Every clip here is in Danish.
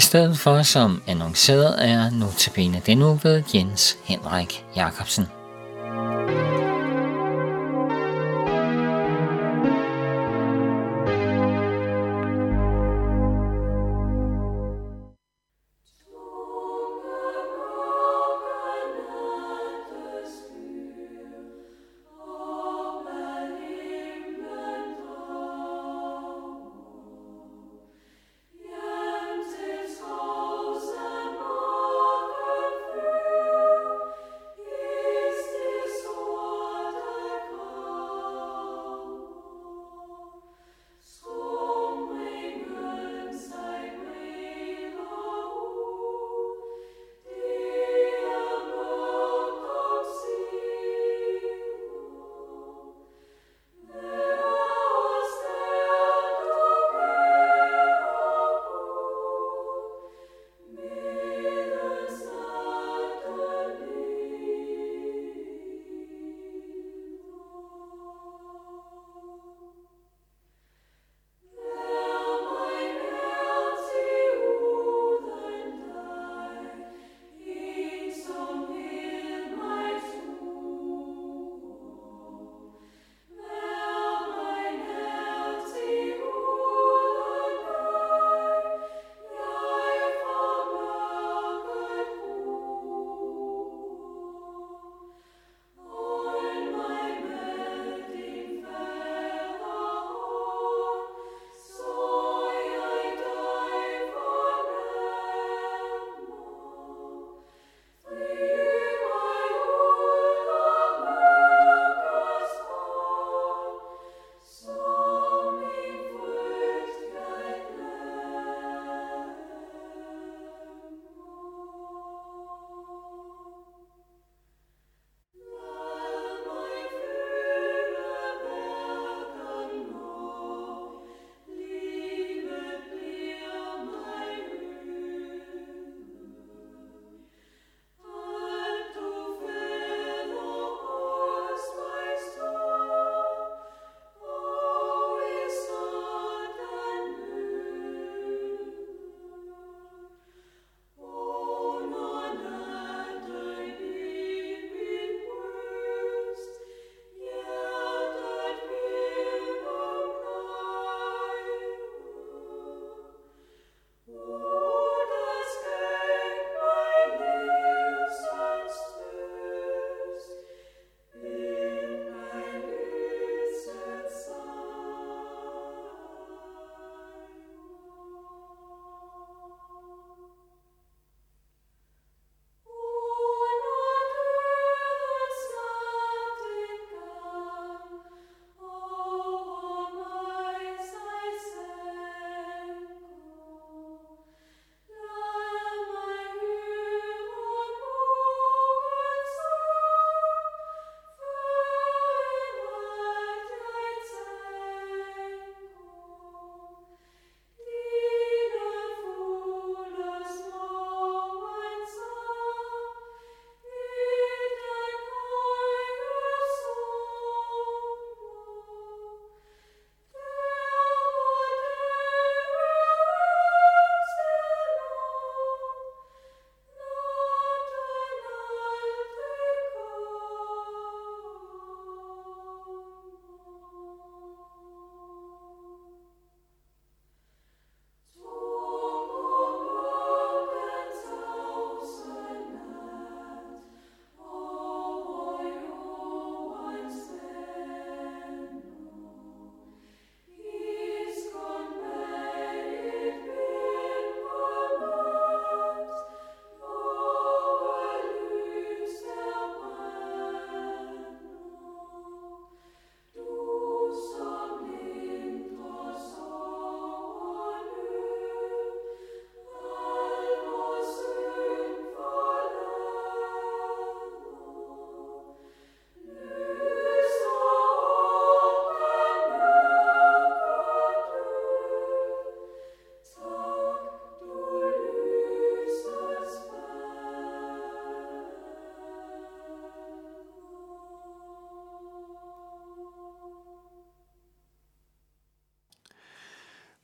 I stedet for som annonceret er notabene den uge ved Jens Henrik Jacobsen.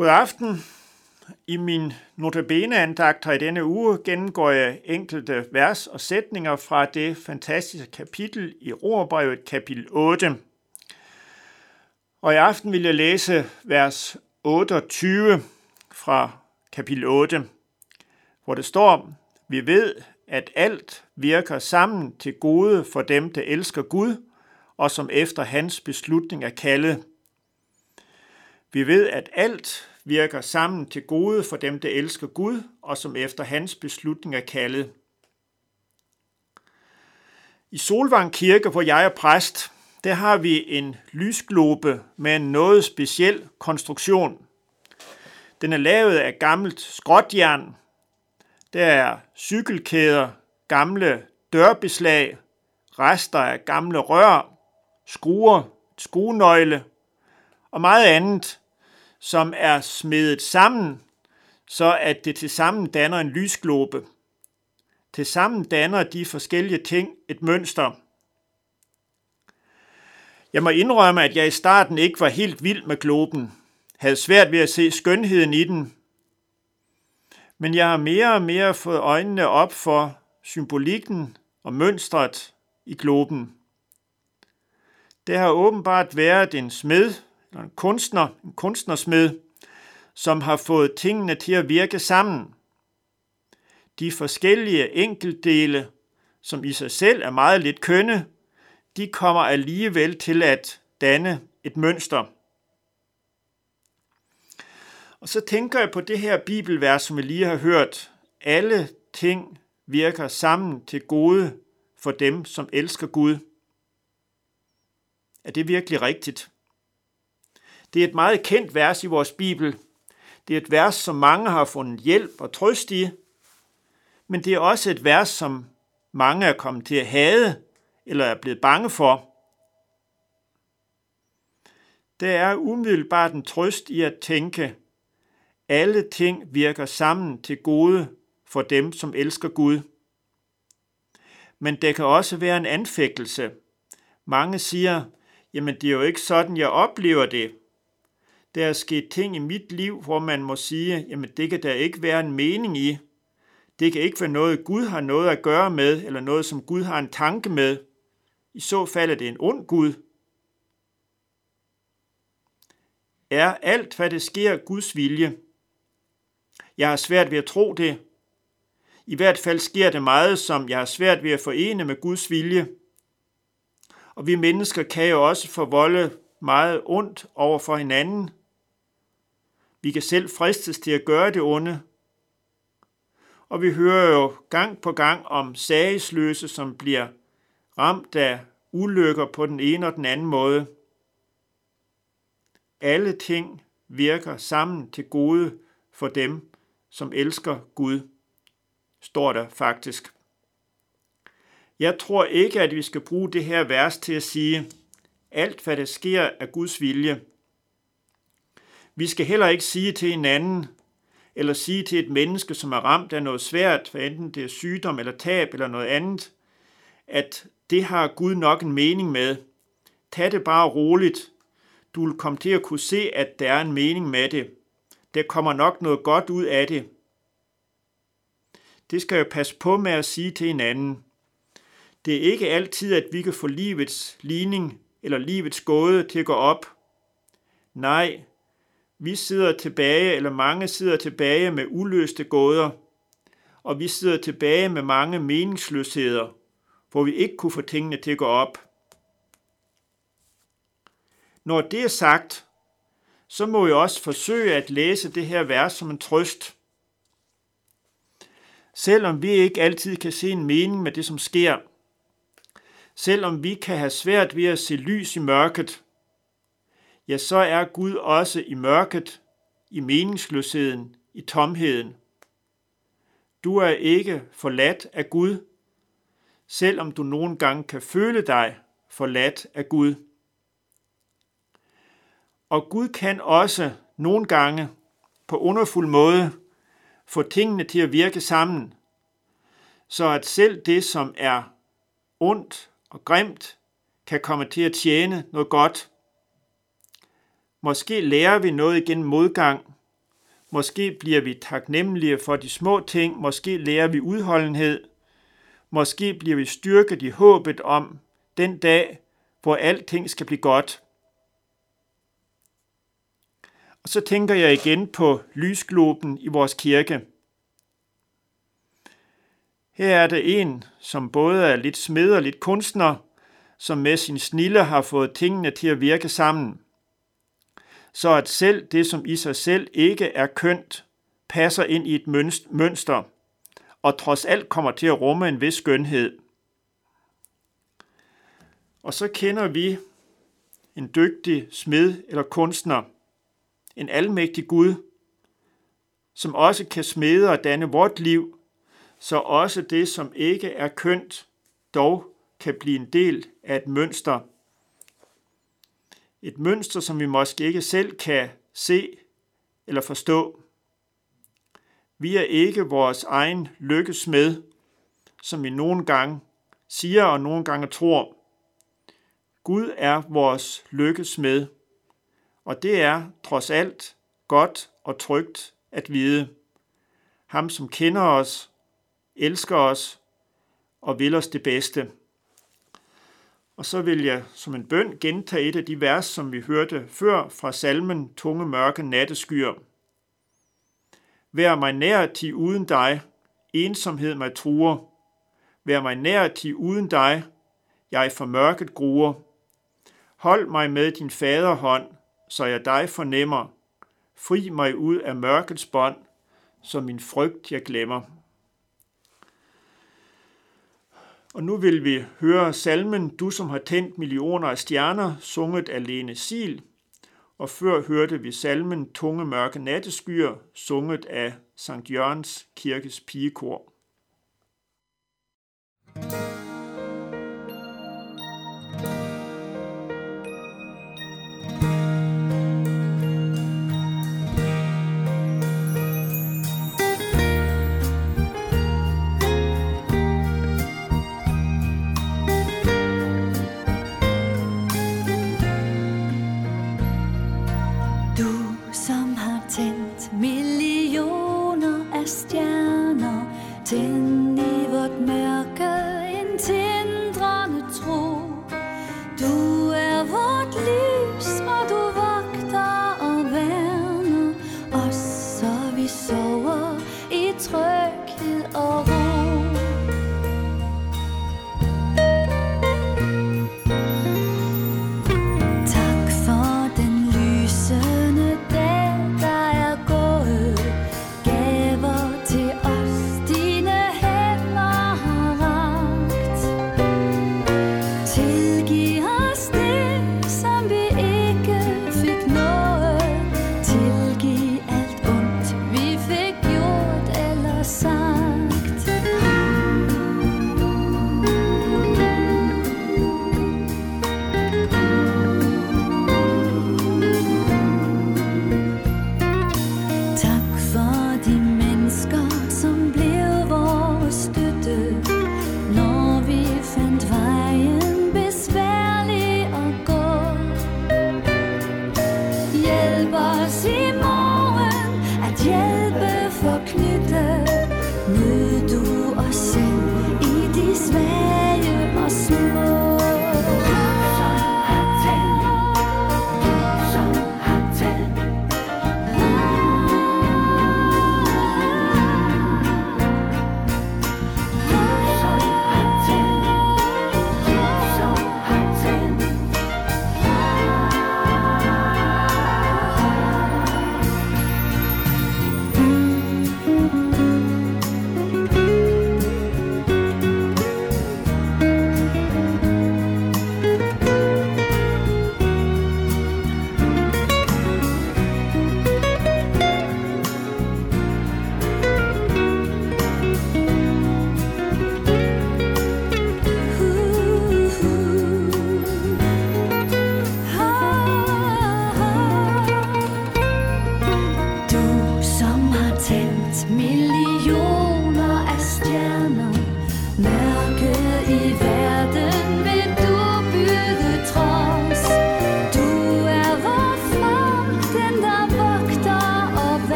God aften. I min notabene-andagter i denne uge gennemgår jeg enkelte vers og sætninger fra det fantastiske kapitel i Romerbrevet kapitel 8. Og i aften vil jeg læse vers 28 fra kapitel 8, hvor det står, vi ved, at alt virker sammen til gode for dem, der elsker Gud, og som efter hans beslutning er kaldet. Vi ved, at alt virker sammen til gode for dem, der elsker Gud, og som efter hans beslutning er kaldet. I Solvang Kirke, hvor jeg er præst, der har vi en lysglobe med en noget speciel konstruktion. Den er lavet af gammelt skråtjern. Der er cykelkæder, gamle dørbeslag, rester af gamle rør, skruer, skruenøgle og meget andet, som er smedet sammen, så at det til sammen danner en lysglobe. Til sammen danner de forskellige ting et mønster. Jeg må indrømme, at jeg i starten ikke var helt vild med globen, havde svært ved at se skønheden i den, men jeg har mere og mere fået øjnene op for symbolikken og mønstret i globen. Det har åbenbart været en smed, eller en kunstner, en kunstnersmed, som har fået tingene til at virke sammen. De forskellige enkeltdele, som i sig selv er meget lidt kønne, de kommer alligevel til at danne et mønster. Og så tænker jeg på det her bibelvers, som vi lige har hørt. Alle ting virker sammen til gode for dem, som elsker Gud. Er det virkelig rigtigt? Det er et meget kendt vers i vores Bibel. Det er et vers, som mange har fundet hjælp og trøst i, men det er også et vers, som mange er kommet til at hade eller er blevet bange for. Der er umiddelbart en trøst i at tænke, alle ting virker sammen til gode for dem, som elsker Gud. Men det kan også være en anfægtelse. Mange siger, jamen det er jo ikke sådan, jeg oplever det. Der er sket ting i mit liv, hvor man må sige, jamen det kan der ikke være en mening i. Det kan ikke være noget, Gud har noget at gøre med, eller noget, som Gud har en tanke med. I så fald er det en ond Gud. Er alt, hvad det sker, Guds vilje? Jeg har svært ved at tro det. I hvert fald sker det meget, som jeg har svært ved at forene med Guds vilje. Og vi mennesker kan jo også forvolde meget ondt over for hinanden. Vi kan selv fristes til at gøre det onde. Og vi hører jo gang på gang om sagesløse, som bliver ramt af ulykker på den ene og den anden måde. Alle ting virker sammen til gode for dem, som elsker Gud, står der faktisk. Jeg tror ikke, at vi skal bruge det her vers til at sige, alt hvad der sker er Guds vilje. Vi skal heller ikke sige til hinanden, eller sige til et menneske, som er ramt af noget svært, hvad enten det er sygdom eller tab eller noget andet, at det har Gud nok en mening med. Tag det bare roligt. Du vil komme til at kunne se, at der er en mening med det. Der kommer nok noget godt ud af det. Det skal jeg passe på med at sige til hinanden. Det er ikke altid, at vi kan få livets ligning eller livets gåde til at gå op. Nej, vi sidder tilbage, eller mange sidder tilbage med uløste gåder, og vi sidder tilbage med mange meningsløsheder, hvor vi ikke kunne få tingene til at gå op. Når det er sagt, så må vi også forsøge at læse det her vers som en trøst. Selvom vi ikke altid kan se en mening med det, som sker, selvom vi kan have svært ved at se lys i mørket, ja, så er Gud også i mørket, i meningsløsheden, i tomheden. Du er ikke forladt af Gud, selvom du nogle gange kan føle dig forladt af Gud. Og Gud kan også nogle gange på underfuld måde få tingene til at virke sammen, så at selv det, som er ondt og grimt, kan komme til at tjene noget godt. Måske lærer vi noget igen modgang. Måske bliver vi taknemmelige for de små ting, måske lærer vi udholdenhed, måske bliver vi styrket i håbet om den dag, hvor alting skal blive godt. Og så tænker jeg igen på lysgloben i vores kirke. Her er det en, som både er lidt smed og lidt kunstner, som med sin snille har fået tingene til at virke sammen. Så at selv det, som i sig selv ikke er kønt, passer ind i et mønster, og trods alt kommer til at rumme en vis skønhed. Og så kender vi en dygtig smed eller kunstner, en almægtig Gud, som også kan smede og danne vort liv, så også det, som ikke er kønt, dog kan blive en del af et mønster. Et mønster, som vi måske ikke selv kan se eller forstå. Vi er ikke vores egen lykkesmed, som vi nogle gange siger og nogle gange tror. Gud er vores lykkesmed, og det er trods alt godt og trygt at vide. Ham, som kender os, elsker os og vil os det bedste. Og så vil jeg som en bøn gentage et af de vers, som vi hørte før fra salmen Tunge mørke natteskyer. Vær mig nær til uden dig, ensomhed mig truer. Vær mig nær til uden dig, jeg for mørket gruer. Hold mig med din faderhånd, så jeg dig fornemmer. Fri mig ud af mørkets bånd, så min frygt jeg glemmer. Og nu vil vi høre salmen Du som har tændt millioner af stjerner, sunget af Lene Sil. Og før hørte vi salmen Tunge mørke natteskyer, sunget af Sankt Jørgens Kirkes pigekor.